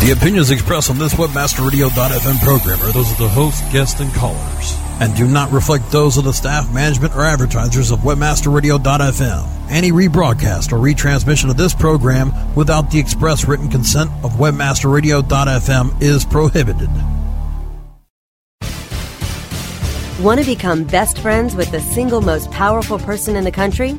The opinions expressed on this WebmasterRadio.fm program are those of the host, guests, and callers, and do not reflect those of the staff, management, or advertisers of WebmasterRadio.fm. Any rebroadcast or retransmission of this program without the express written consent of WebmasterRadio.fm is prohibited. Want to become best friends with the single most powerful person in the country?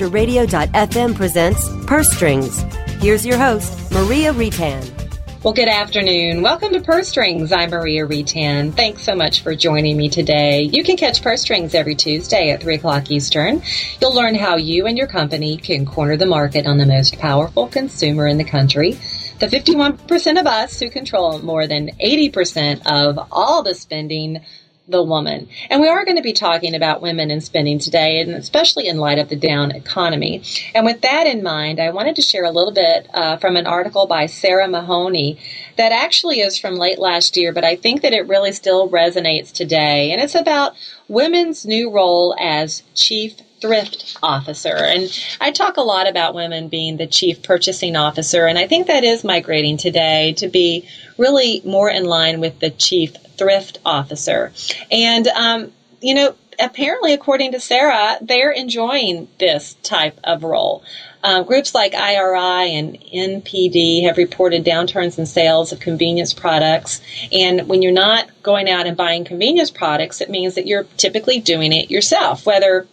Webmasterradio.fm presents Purse Strings. Here's your host, Maria Retan. Well, good afternoon. Welcome to Purse Strings. I'm Maria Retan. Thanks so much for joining me today. You can catch Purse Strings every Tuesday at 3 o'clock Eastern. You'll learn how you and your company can corner the market on the most powerful consumer in the country the 51% of us who control more than 80% of all the spending the woman. And we are going to be talking about women and spending today, and especially in light of the down economy. And with that in mind, I wanted to share a little bit uh, from an article by Sarah Mahoney that actually is from late last year, but I think that it really still resonates today. And it's about women's new role as chief thrift officer. And I talk a lot about women being the chief purchasing officer, and I think that is migrating today to be really more in line with the chief thrift officer. And, um, you know, apparently, according to Sarah, they're enjoying this type of role. Um, groups like IRI and NPD have reported downturns in sales of convenience products. And when you're not going out and buying convenience products, it means that you're typically doing it yourself, whether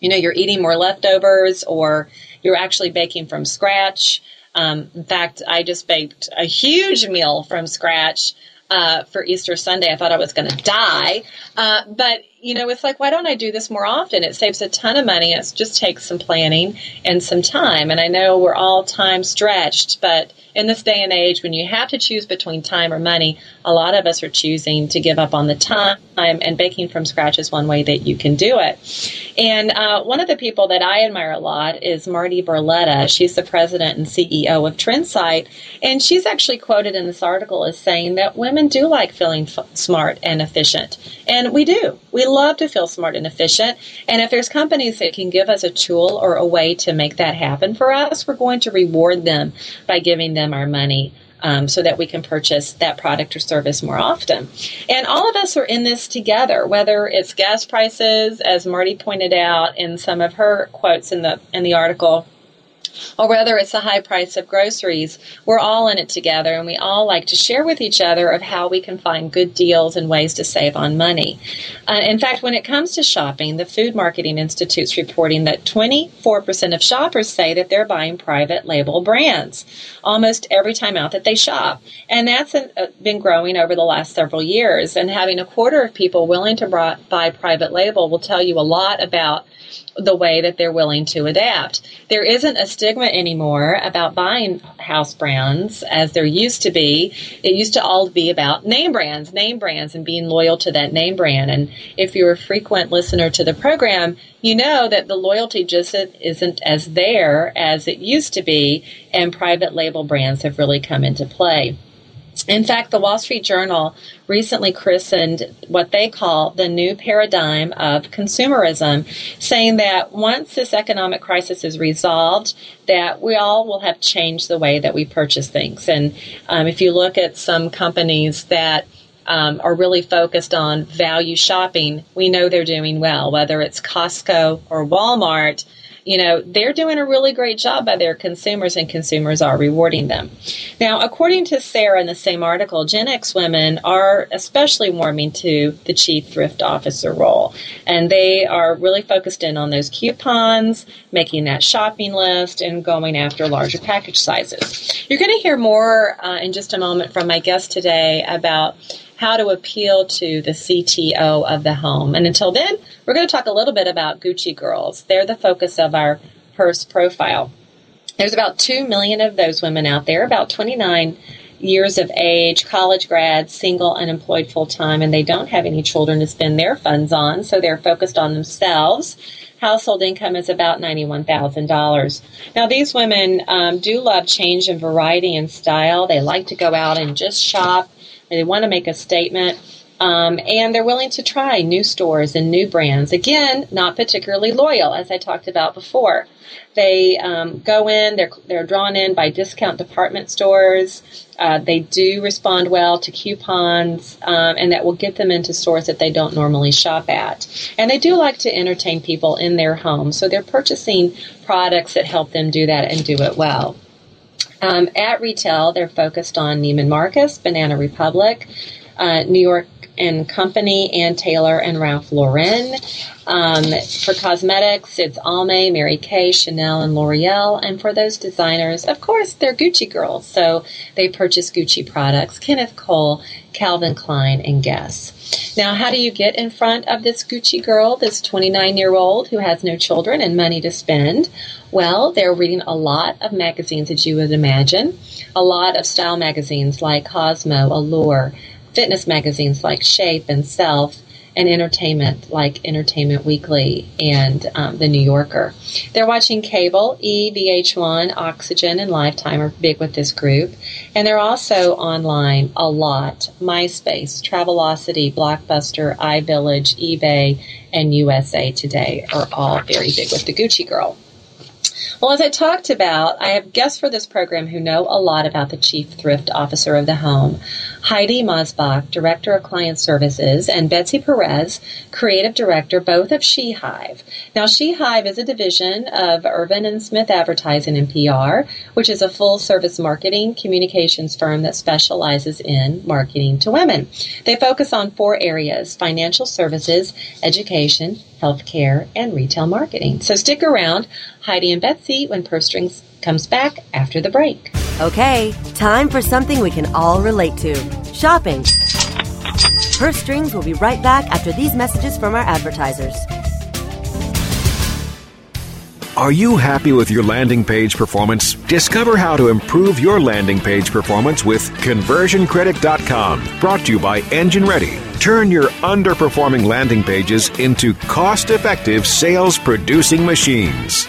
you know, you're eating more leftovers or you're actually baking from scratch. Um, in fact, I just baked a huge meal from scratch uh, for Easter Sunday. I thought I was going to die. Uh, but, you know, it's like, why don't I do this more often? It saves a ton of money. It just takes some planning and some time. And I know we're all time stretched, but in this day and age, when you have to choose between time or money, a lot of us are choosing to give up on the time, and baking from scratch is one way that you can do it. And uh, one of the people that I admire a lot is Marty Barletta. She's the president and CEO of Trendsight, and she's actually quoted in this article as saying that women do like feeling f- smart and efficient. And we do. We love to feel smart and efficient. And if there's companies that can give us a tool or a way to make that happen for us, we're going to reward them by giving them our money um, so that we can purchase that product or service more often. And all of us are in this together, whether it's gas prices, as Marty pointed out in some of her quotes in the in the article, or whether it's the high price of groceries, we're all in it together and we all like to share with each other of how we can find good deals and ways to save on money. Uh, in fact, when it comes to shopping, the Food Marketing Institute's reporting that 24% of shoppers say that they're buying private label brands almost every time out that they shop. And that's uh, been growing over the last several years. And having a quarter of people willing to buy private label will tell you a lot about the way that they're willing to adapt. There isn't a stigma anymore about buying house brands as there used to be. It used to all be about name brands, name brands, and being loyal to that name brand. And if you're a frequent listener to the program, you know that the loyalty just isn't as there as it used to be, and private label brands have really come into play. In fact, the Wall Street Journal recently christened what they call the new paradigm of consumerism, saying that once this economic crisis is resolved, that we all will have changed the way that we purchase things. And um, if you look at some companies that um, are really focused on value shopping, we know they're doing well, whether it's Costco or Walmart you know, they're doing a really great job by their consumers and consumers are rewarding them. Now, according to Sarah in the same article, Gen X women are especially warming to the chief thrift officer role. And they are really focused in on those coupons, making that shopping list, and going after larger package sizes. You're going to hear more uh, in just a moment from my guest today about how to appeal to the CTO of the home. And until then, we're going to talk a little bit about Gucci girls. They're the focus of our purse profile. There's about 2 million of those women out there, about 29 years of age, college grads, single, unemployed full time, and they don't have any children to spend their funds on, so they're focused on themselves. Household income is about $91,000. Now, these women um, do love change and variety and style. They like to go out and just shop. They want to make a statement. Um, and they're willing to try new stores and new brands. Again, not particularly loyal, as I talked about before. They um, go in, they're, they're drawn in by discount department stores. Uh, they do respond well to coupons, um, and that will get them into stores that they don't normally shop at. And they do like to entertain people in their home, so they're purchasing products that help them do that and do it well. Um, at retail, they're focused on Neiman Marcus, Banana Republic, uh, New York and Company, Ann Taylor, and Ralph Lauren. Um, for cosmetics, it's Almay, Mary Kay, Chanel, and L'Oreal. And for those designers, of course, they're Gucci girls, so they purchase Gucci products. Kenneth Cole, Calvin Klein, and Guess. Now, how do you get in front of this Gucci girl, this 29 year old who has no children and money to spend? Well, they're reading a lot of magazines that you would imagine, a lot of style magazines like Cosmo, Allure, fitness magazines like Shape and Self, and entertainment like Entertainment Weekly and um, The New Yorker. They're watching cable, E, VH1, Oxygen, and Lifetime are big with this group. And they're also online a lot. MySpace, Travelocity, Blockbuster, iVillage, eBay, and USA Today are all very big with the Gucci Girl. Well, as I talked about, I have guests for this program who know a lot about the Chief Thrift Officer of the Home. Heidi Mosbach, Director of Client Services, and Betsy Perez, Creative Director, both of She Hive. Now, She Hive is a division of Ervin and Smith Advertising and PR, which is a full service marketing communications firm that specializes in marketing to women. They focus on four areas financial services, education, healthcare, and retail marketing. So stick around. Heidi and Betsy when Purse Strings comes back after the break. Okay, time for something we can all relate to shopping. Purse Strings will be right back after these messages from our advertisers. Are you happy with your landing page performance? Discover how to improve your landing page performance with conversioncritic.com. Brought to you by Engine Ready. Turn your underperforming landing pages into cost effective sales producing machines.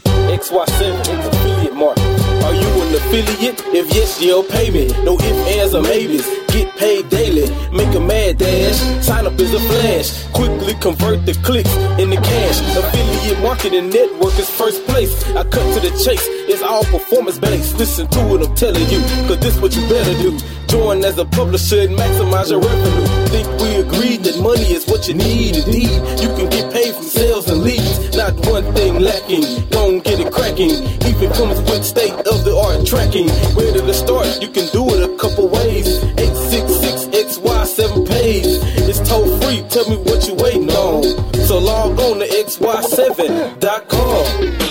XY7 affiliate market. Are you an affiliate? If yes, you'll pay me. No ifs, ands, or maybes. Get paid daily. Make a mad dash. Sign up as a flash. Quickly convert the clicks into cash. Affiliate marketing network is first place. I cut to the chase. It's all performance based. Listen to what I'm telling you. Cause this what you better do. Join as a publisher and maximize your revenue. Think we agreed that money is what you need. Indeed, you can get paid from sales and leads. Not one thing lacking. Don't get it cracking. Even comes with state of the art tracking. Where to start? You can do it a couple ways. 866XY7 page. It's toll free. Tell me what you waiting on. So log on to XY7.com.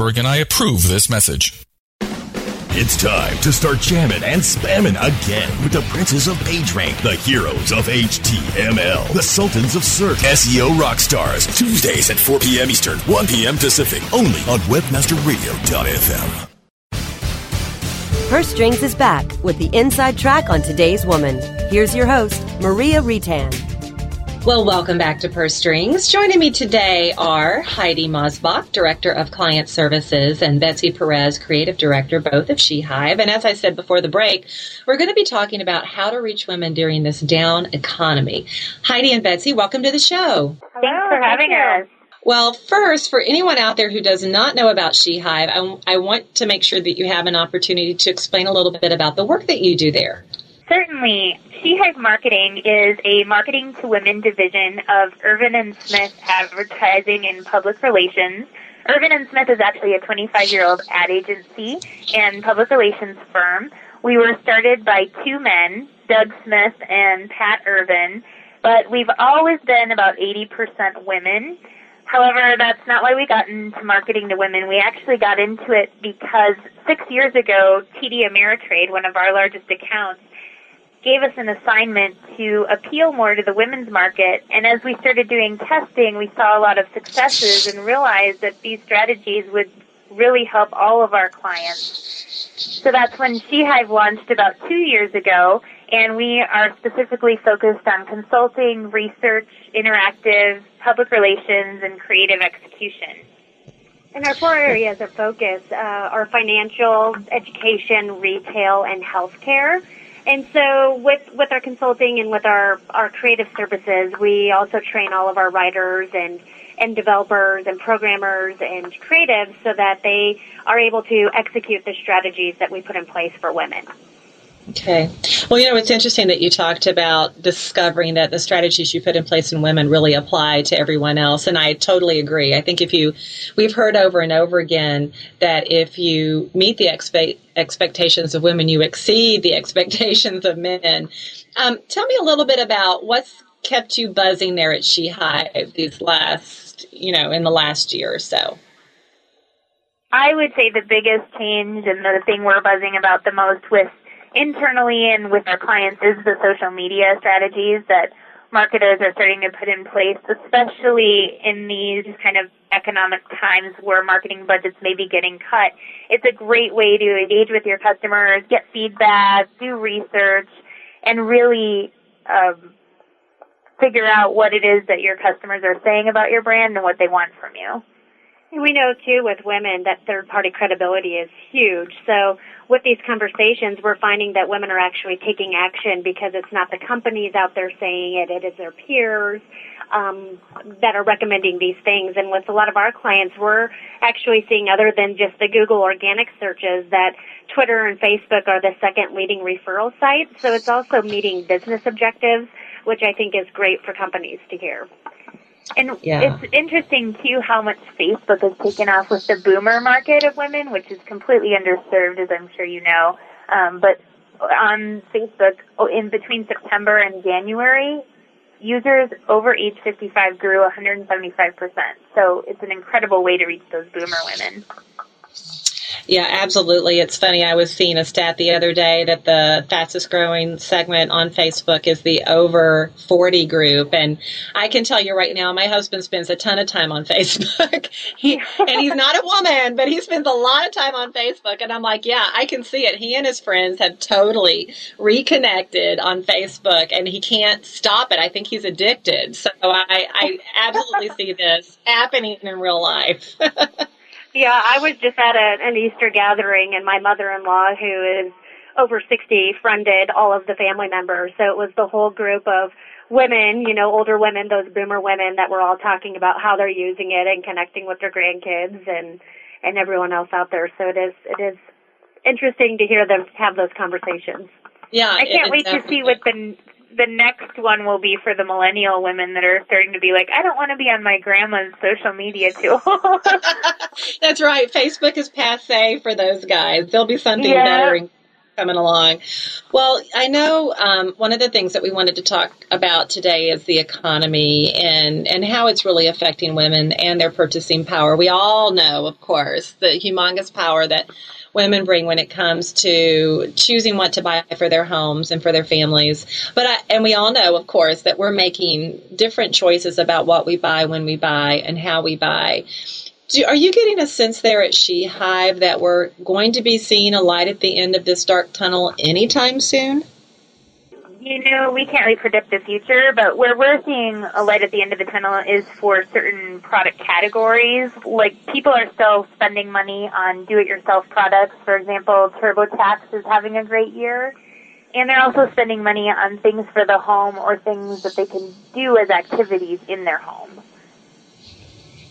and I approve this message. It's time to start jamming and spamming again with the princes of PageRank, the heroes of HTML, the sultans of search, SEO rock stars. Tuesdays at 4 p.m. Eastern, 1 p.m. Pacific, only on WebmasterRadio.fm. Her Strings is back with the inside track on today's woman. Here's your host, Maria Retan. Well, welcome back to Purse Strings. Joining me today are Heidi Mosbach, Director of Client Services, and Betsy Perez, Creative Director, both of SheHive. And as I said before the break, we're going to be talking about how to reach women during this down economy. Heidi and Betsy, welcome to the show. Thanks for having us. Well, first, for anyone out there who does not know about SheHive, I, I want to make sure that you have an opportunity to explain a little bit about the work that you do there. Certainly. SheHive Marketing is a marketing to women division of Ervin and Smith Advertising and Public Relations. Ervin and Smith is actually a 25 year old ad agency and public relations firm. We were started by two men, Doug Smith and Pat Ervin, but we've always been about 80% women. However, that's not why we got into marketing to women. We actually got into it because six years ago, TD Ameritrade, one of our largest accounts, gave us an assignment to appeal more to the women's market. And as we started doing testing, we saw a lot of successes and realized that these strategies would really help all of our clients. So that's when SheHive launched about two years ago, and we are specifically focused on consulting, research, interactive, public relations, and creative execution. And our four areas of focus uh, are financial, education, retail, and healthcare. And so with, with our consulting and with our, our creative services, we also train all of our writers and, and developers and programmers and creatives so that they are able to execute the strategies that we put in place for women. Okay. Well, you know, it's interesting that you talked about discovering that the strategies you put in place in women really apply to everyone else. And I totally agree. I think if you, we've heard over and over again that if you meet the expe- expectations of women, you exceed the expectations of men. Um, tell me a little bit about what's kept you buzzing there at SheHive these last, you know, in the last year or so. I would say the biggest change and the thing we're buzzing about the most with internally and with our clients is the social media strategies that marketers are starting to put in place, especially in these kind of economic times where marketing budgets may be getting cut. It's a great way to engage with your customers, get feedback, do research, and really um, figure out what it is that your customers are saying about your brand and what they want from you. We know too with women that third party credibility is huge. So with these conversations, we're finding that women are actually taking action because it's not the companies out there saying it, it is their peers um, that are recommending these things. And with a lot of our clients, we're actually seeing other than just the Google organic searches that Twitter and Facebook are the second leading referral site. So it's also meeting business objectives, which I think is great for companies to hear. And yeah. it's interesting too how much Facebook has taken off with the boomer market of women, which is completely underserved, as I'm sure you know. Um, but on Facebook, oh, in between September and January, users over age 55 grew 175%. So it's an incredible way to reach those boomer women. Yeah, absolutely. It's funny. I was seeing a stat the other day that the fastest growing segment on Facebook is the over 40 group. And I can tell you right now, my husband spends a ton of time on Facebook. he, and he's not a woman, but he spends a lot of time on Facebook. And I'm like, yeah, I can see it. He and his friends have totally reconnected on Facebook and he can't stop it. I think he's addicted. So I, I absolutely see this happening in real life. Yeah, I was just at a, an Easter gathering, and my mother-in-law, who is over 60, friended all of the family members. So it was the whole group of women, you know, older women, those boomer women that were all talking about how they're using it and connecting with their grandkids and and everyone else out there. So it is it is interesting to hear them have those conversations. Yeah, I can't wait to see what the the next one will be for the millennial women that are starting to be like, I don't want to be on my grandma's social media too. That's right. Facebook is passe for those guys. There'll be something yeah. better coming along. Well, I know um, one of the things that we wanted to talk about today is the economy and, and how it's really affecting women and their purchasing power. We all know, of course, the humongous power that women bring when it comes to choosing what to buy for their homes and for their families. But I, and we all know, of course, that we're making different choices about what we buy, when we buy, and how we buy. Do, are you getting a sense there at SheHive that we're going to be seeing a light at the end of this dark tunnel anytime soon? You know, we can't really predict the future, but where we're seeing a light at the end of the tunnel is for certain product categories. Like people are still spending money on do-it-yourself products. For example, TurboTax is having a great year. And they're also spending money on things for the home or things that they can do as activities in their home.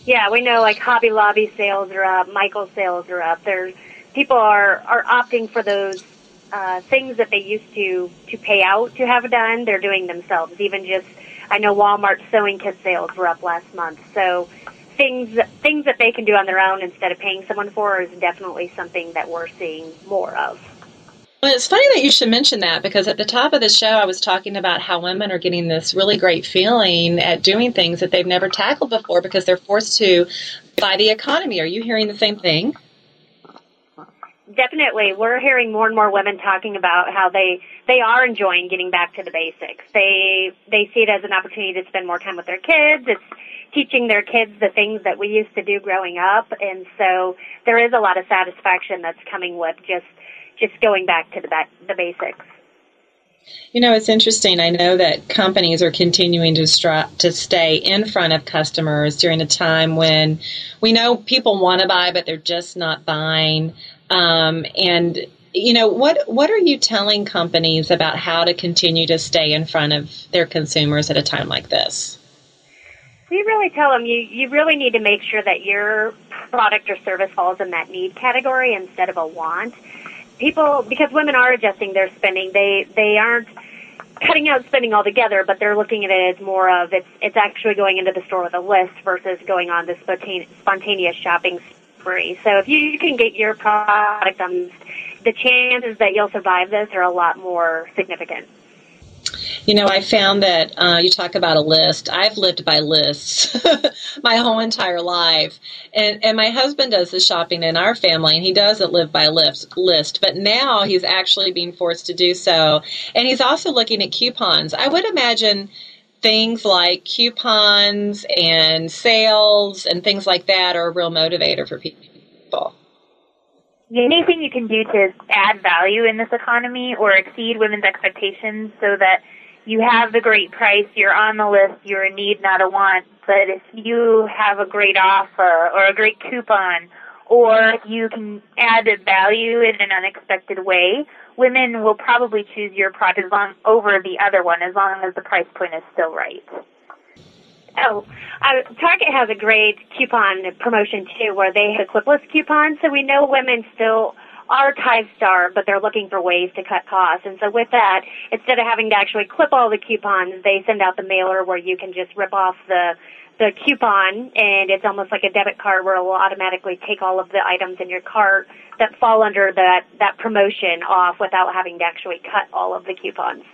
Yeah, we know like Hobby Lobby sales are up, Michael sales are up. There's people are are opting for those uh, things that they used to to pay out to have done. They're doing themselves. Even just I know Walmart sewing kit sales were up last month. So things things that they can do on their own instead of paying someone for is definitely something that we're seeing more of. Well, it's funny that you should mention that because at the top of the show, I was talking about how women are getting this really great feeling at doing things that they've never tackled before because they're forced to by the economy. Are you hearing the same thing? Definitely, we're hearing more and more women talking about how they they are enjoying getting back to the basics. They they see it as an opportunity to spend more time with their kids. It's teaching their kids the things that we used to do growing up, and so there is a lot of satisfaction that's coming with just just going back to the back, the basics. You know, it's interesting. I know that companies are continuing to stri- to stay in front of customers during a time when we know people want to buy, but they're just not buying. Um, and you know, what what are you telling companies about how to continue to stay in front of their consumers at a time like this? We really tell them you you really need to make sure that your product or service falls in that need category instead of a want people because women are adjusting their spending. They they aren't cutting out spending altogether, but they're looking at it as more of it's it's actually going into the store with a list versus going on this spontaneous shopping spree. So if you can get your product on, the chances that you'll survive this are a lot more significant. You know, I found that uh, you talk about a list. I've lived by lists my whole entire life, and and my husband does the shopping in our family, and he doesn't live by list. List, but now he's actually being forced to do so, and he's also looking at coupons. I would imagine things like coupons and sales and things like that are a real motivator for people anything you can do to add value in this economy or exceed women's expectations so that you have the great price, you're on the list, you're a need, not a want. But if you have a great offer or a great coupon, or you can add value in an unexpected way, women will probably choose your product long, over the other one as long as the price point is still right. Oh, uh, Target has a great coupon promotion too, where they have clipless coupons. So we know women still are time starved, but they're looking for ways to cut costs. And so with that, instead of having to actually clip all the coupons, they send out the mailer where you can just rip off the the coupon and it's almost like a debit card where it will automatically take all of the items in your cart that fall under that that promotion off without having to actually cut all of the coupons.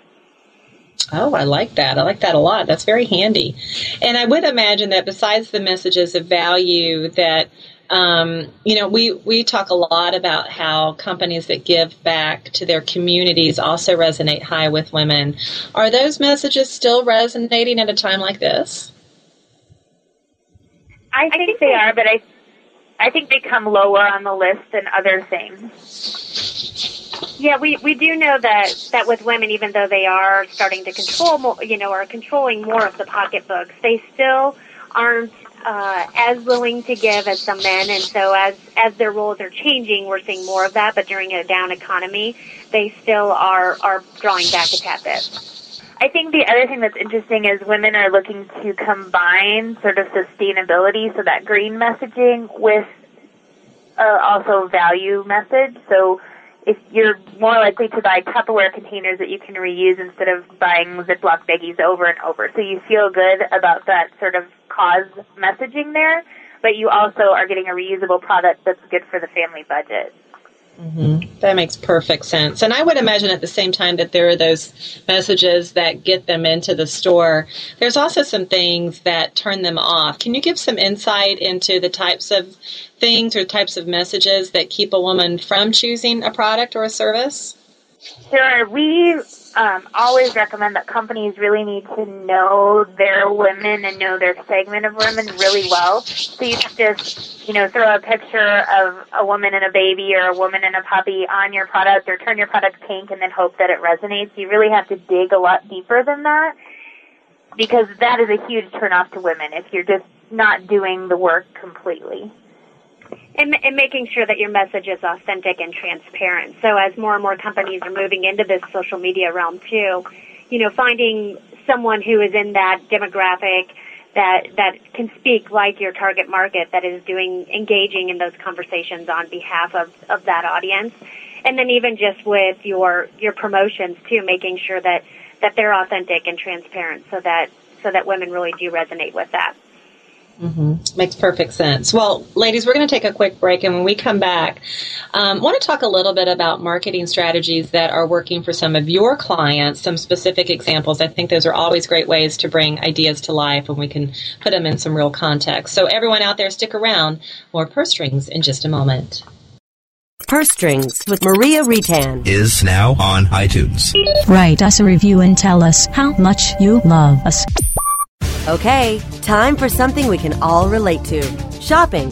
Oh, I like that. I like that a lot. That's very handy. And I would imagine that besides the messages of value that um, you know, we, we talk a lot about how companies that give back to their communities also resonate high with women. Are those messages still resonating at a time like this? I think, I think they are, but I I think they come lower on the list than other things. Yeah, we, we do know that, that with women, even though they are starting to control more, you know, are controlling more of the pocketbooks, they still aren't uh, as willing to give as some men. And so as, as their roles are changing, we're seeing more of that. But during a down economy, they still are, are drawing back a tad bit. I think the other thing that's interesting is women are looking to combine sort of sustainability, so that green messaging, with uh, also value message. So if you're more likely to buy Tupperware containers that you can reuse instead of buying Ziploc baggies over and over. So you feel good about that sort of cause messaging there, but you also are getting a reusable product that's good for the family budget. Mm-hmm. That makes perfect sense. And I would imagine at the same time that there are those messages that get them into the store. There's also some things that turn them off. Can you give some insight into the types of things or types of messages that keep a woman from choosing a product or a service? Sure. We um, always recommend that companies really need to know their women and know their segment of women really well. So you can't just, you know, throw a picture of a woman and a baby or a woman and a puppy on your product or turn your product pink and then hope that it resonates. You really have to dig a lot deeper than that because that is a huge turnoff to women if you're just not doing the work completely and, and making sure that your message is authentic and transparent. So as more and more companies are moving into this social media realm too, you know, finding someone who is in that demographic that that can speak like your target market that is doing engaging in those conversations on behalf of, of that audience. And then even just with your your promotions too, making sure that, that they're authentic and transparent so that so that women really do resonate with that. Mm-hmm. Makes perfect sense. Well, ladies, we're going to take a quick break, and when we come back, um, I want to talk a little bit about marketing strategies that are working for some of your clients. Some specific examples. I think those are always great ways to bring ideas to life, and we can put them in some real context. So, everyone out there, stick around. More purse strings in just a moment. Purse Strings with Maria Retan is now on iTunes. Write us a review and tell us how much you love us. Okay, time for something we can all relate to shopping.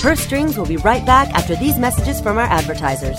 Purse Strings will be right back after these messages from our advertisers.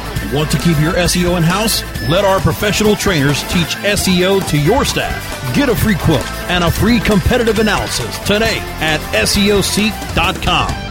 Want to keep your SEO in house? Let our professional trainers teach SEO to your staff. Get a free quote and a free competitive analysis today at SEOseek.com.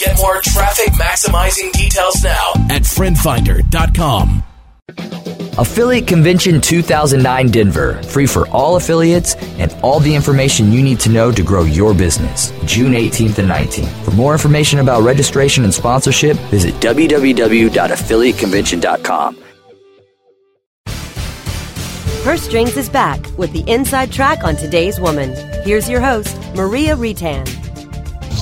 Get more traffic maximizing details now at friendfinder.com. Affiliate Convention 2009 Denver, free for all affiliates and all the information you need to know to grow your business. June 18th and 19th. For more information about registration and sponsorship, visit www.affiliateconvention.com. Purse Strings is back with the inside track on today's woman. Here's your host, Maria Retan.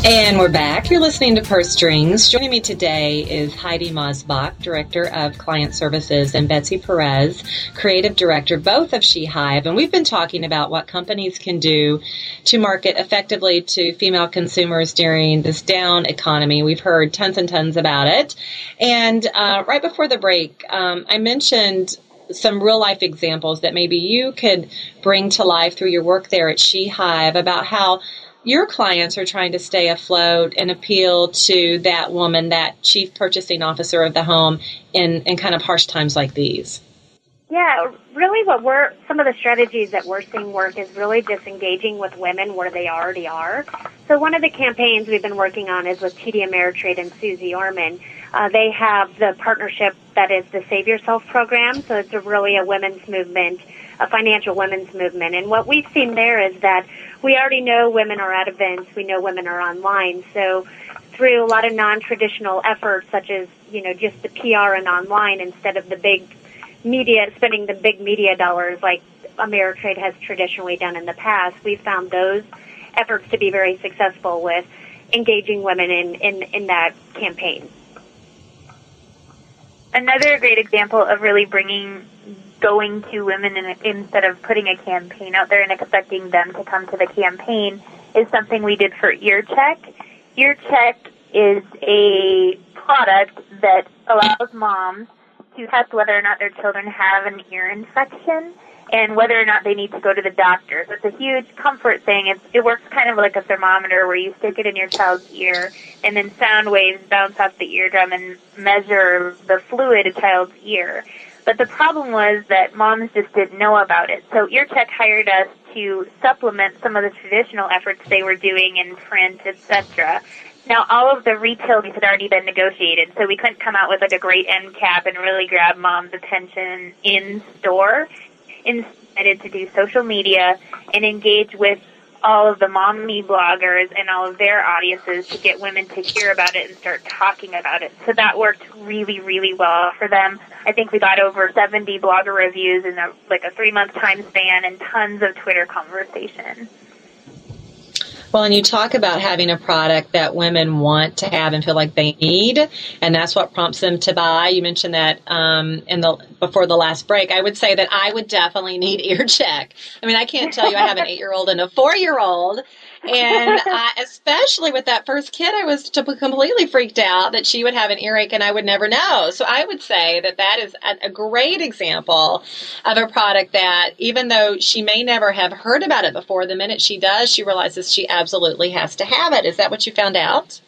And we're back. You're listening to Purse Strings. Joining me today is Heidi Mosbach, Director of Client Services, and Betsy Perez, Creative Director, both of She Hive. And we've been talking about what companies can do to market effectively to female consumers during this down economy. We've heard tons and tons about it. And uh, right before the break, um, I mentioned some real life examples that maybe you could bring to life through your work there at She Hive about how your clients are trying to stay afloat and appeal to that woman, that chief purchasing officer of the home in, in kind of harsh times like these? Yeah, really what we're, some of the strategies that we're seeing work is really just engaging with women where they already are. So one of the campaigns we've been working on is with TD Ameritrade and Suze Orman. Uh, they have the partnership that is the Save Yourself program. So it's a really a women's movement, a financial women's movement. And what we've seen there is that we already know women are at events. We know women are online. So through a lot of non-traditional efforts, such as you know just the PR and online, instead of the big media spending the big media dollars like Ameritrade has traditionally done in the past, we've found those efforts to be very successful with engaging women in, in, in that campaign. Another great example of really bringing going to women in, instead of putting a campaign out there and expecting them to come to the campaign is something we did for EarCheck. EarCheck is a product that allows moms to test whether or not their children have an ear infection and whether or not they need to go to the doctor. So it's a huge comfort thing. It's, it works kind of like a thermometer where you stick it in your child's ear and then sound waves bounce off the eardrum and measure the fluid a child's ear. But the problem was that moms just didn't know about it. So EarCheck hired us to supplement some of the traditional efforts they were doing in print, etc. Now, all of the retail had already been negotiated, so we couldn't come out with like a great end cap and really grab mom's attention in store instead to do social media and engage with all of the mommy bloggers and all of their audiences to get women to hear about it and start talking about it. So that worked really, really well for them. I think we got over 70 blogger reviews in a, like a three month time span and tons of Twitter conversation. Well, and you talk about having a product that women want to have and feel like they need, and that's what prompts them to buy. You mentioned that um, in the before the last break. I would say that I would definitely need ear check. I mean, I can't tell you I have an eight year old and a four year old, and I, especially with that first kid, I was completely freaked out that she would have an earache and I would never know. So I would say that that is a, a great example of a product that, even though she may never have heard about it before, the minute she does, she realizes she absolutely has to have it. Is that what you found out?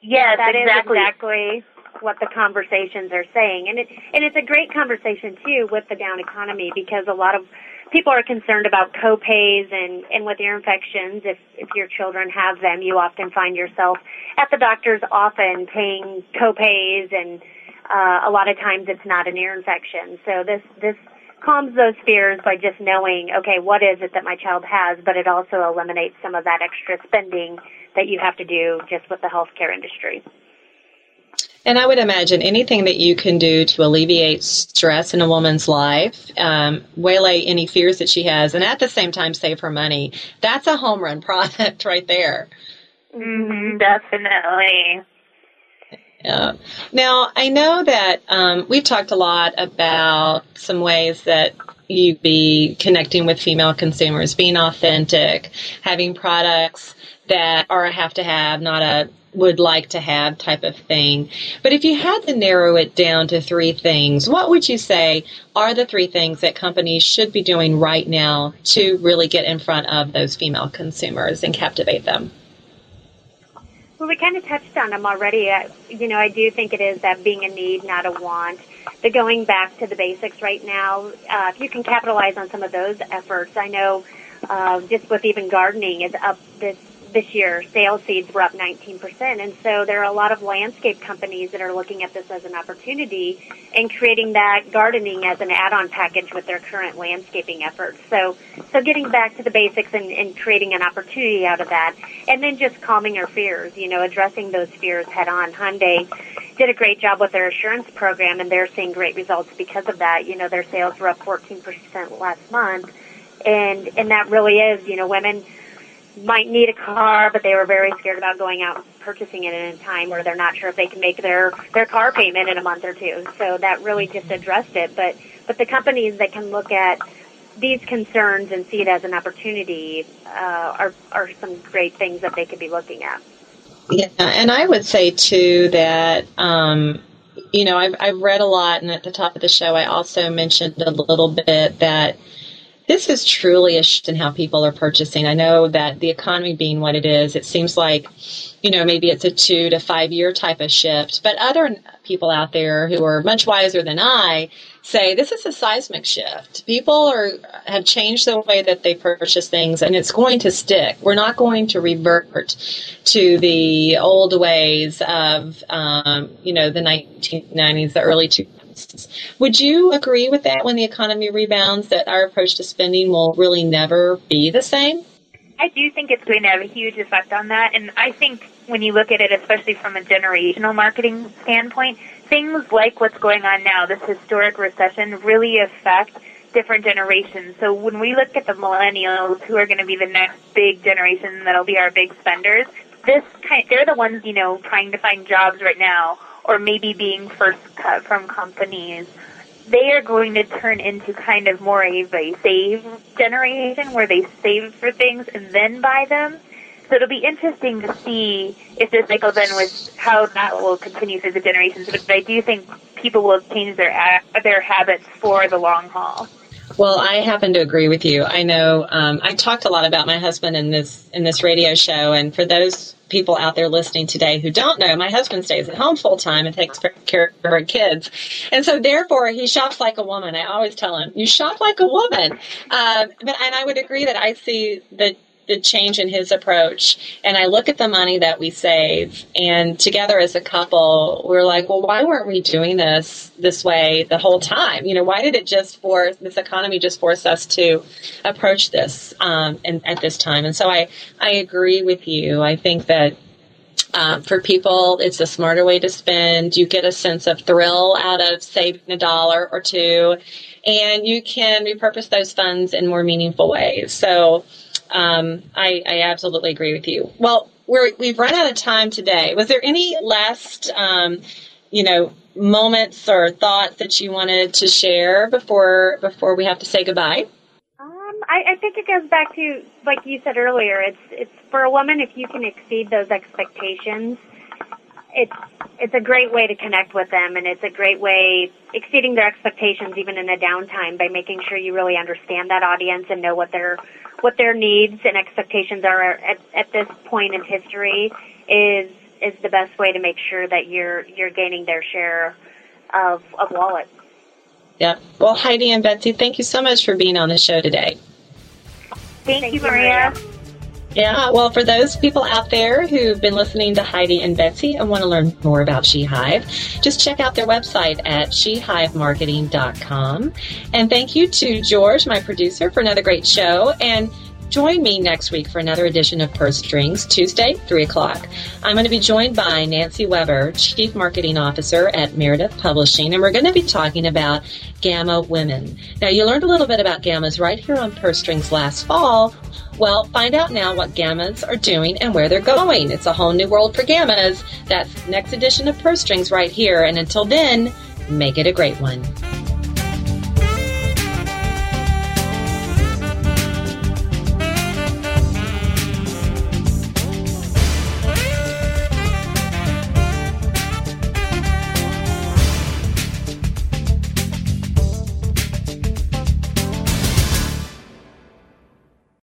Yes, that exactly. is exactly what the conversations are saying, and it and it's a great conversation too with the down economy because a lot of people are concerned about copays and, and with ear infections, if, if your children have them, you often find yourself at the doctor's often paying copays and uh, a lot of times it's not an ear infection. So this, this calms those fears by just knowing, okay, what is it that my child has, but it also eliminates some of that extra spending that you have to do just with the healthcare industry. And I would imagine anything that you can do to alleviate stress in a woman's life, um, waylay any fears that she has, and at the same time save her money. That's a home run product right there. Mm-hmm, definitely. Yeah. Now, I know that um, we've talked a lot about some ways that you be connecting with female consumers, being authentic, having products that are a have to have, not a would like to have type of thing. But if you had to narrow it down to three things, what would you say are the three things that companies should be doing right now to really get in front of those female consumers and captivate them? Well, we kind of touched on them already. I, you know, I do think it is that being a need, not a want. The going back to the basics right now, uh, if you can capitalize on some of those efforts, I know uh, just with even gardening is up this this year, sales seeds were up 19%. And so there are a lot of landscape companies that are looking at this as an opportunity and creating that gardening as an add-on package with their current landscaping efforts. So, so getting back to the basics and, and creating an opportunity out of that. And then just calming our fears, you know, addressing those fears head on. Hyundai did a great job with their assurance program and they're seeing great results because of that. You know, their sales were up 14% last month. And, and that really is, you know, women, might need a car, but they were very scared about going out and purchasing it in a time where they're not sure if they can make their their car payment in a month or two. So that really just addressed it. But but the companies that can look at these concerns and see it as an opportunity uh, are are some great things that they could be looking at. Yeah, and I would say too that. Um, you know, I've, I've read a lot, and at the top of the show, I also mentioned a little bit that this is truly a shift in how people are purchasing. I know that the economy being what it is, it seems like, you know, maybe it's a two to five year type of shift. But other people out there who are much wiser than I say this is a seismic shift. People are have changed the way that they purchase things, and it's going to stick. We're not going to revert to the old ways of, um, you know, the 1990s, the early 2000s would you agree with that when the economy rebounds that our approach to spending will really never be the same? I do think it's going to have a huge effect on that. And I think when you look at it, especially from a generational marketing standpoint, things like what's going on now, this historic recession, really affect different generations. So when we look at the millennials, who are going to be the next big generation that'll be our big spenders, this kind, they're the ones, you know, trying to find jobs right now, or maybe being first cut from companies. They are going to turn into kind of more of a save generation where they save for things and then buy them. So it'll be interesting to see if this cycle then how that will continue through the generations. But I do think people will change their their habits for the long haul. Well, I happen to agree with you. I know um, I talked a lot about my husband in this in this radio show, and for those people out there listening today who don't know, my husband stays at home full time and takes care of our kids, and so therefore he shops like a woman. I always tell him, "You shop like a woman," um, but and I would agree that I see the the change in his approach and I look at the money that we save and together as a couple we're like well why weren't we doing this this way the whole time you know why did it just force this economy just force us to approach this um, and at this time and so I I agree with you I think that um, for people, it's a smarter way to spend. You get a sense of thrill out of saving a dollar or two, and you can repurpose those funds in more meaningful ways. So, um, I, I, absolutely agree with you. Well, we have run out of time today. Was there any last, um, you know, moments or thoughts that you wanted to share before before we have to say goodbye? Um, I, I think it goes back to like you said earlier. It's it's for a woman if you can exceed those expectations. It's it's a great way to connect with them, and it's a great way exceeding their expectations even in a downtime by making sure you really understand that audience and know what they're what their needs and expectations are at, at this point in history is is the best way to make sure that you're you're gaining their share of of wallet. Yeah. Well, Heidi and Betsy, thank you so much for being on the show today. Thank, thank you, Maria. Maria. Yeah, well, for those people out there who've been listening to Heidi and Betsy and want to learn more about SheHive, just check out their website at shehivemarketing.com. And thank you to George, my producer, for another great show. And Join me next week for another edition of Purse Strings, Tuesday, 3 o'clock. I'm going to be joined by Nancy Weber, Chief Marketing Officer at Meredith Publishing, and we're going to be talking about Gamma Women. Now, you learned a little bit about Gammas right here on Purse Strings last fall. Well, find out now what Gammas are doing and where they're going. It's a whole new world for Gammas. That's next edition of Purse Strings right here. And until then, make it a great one.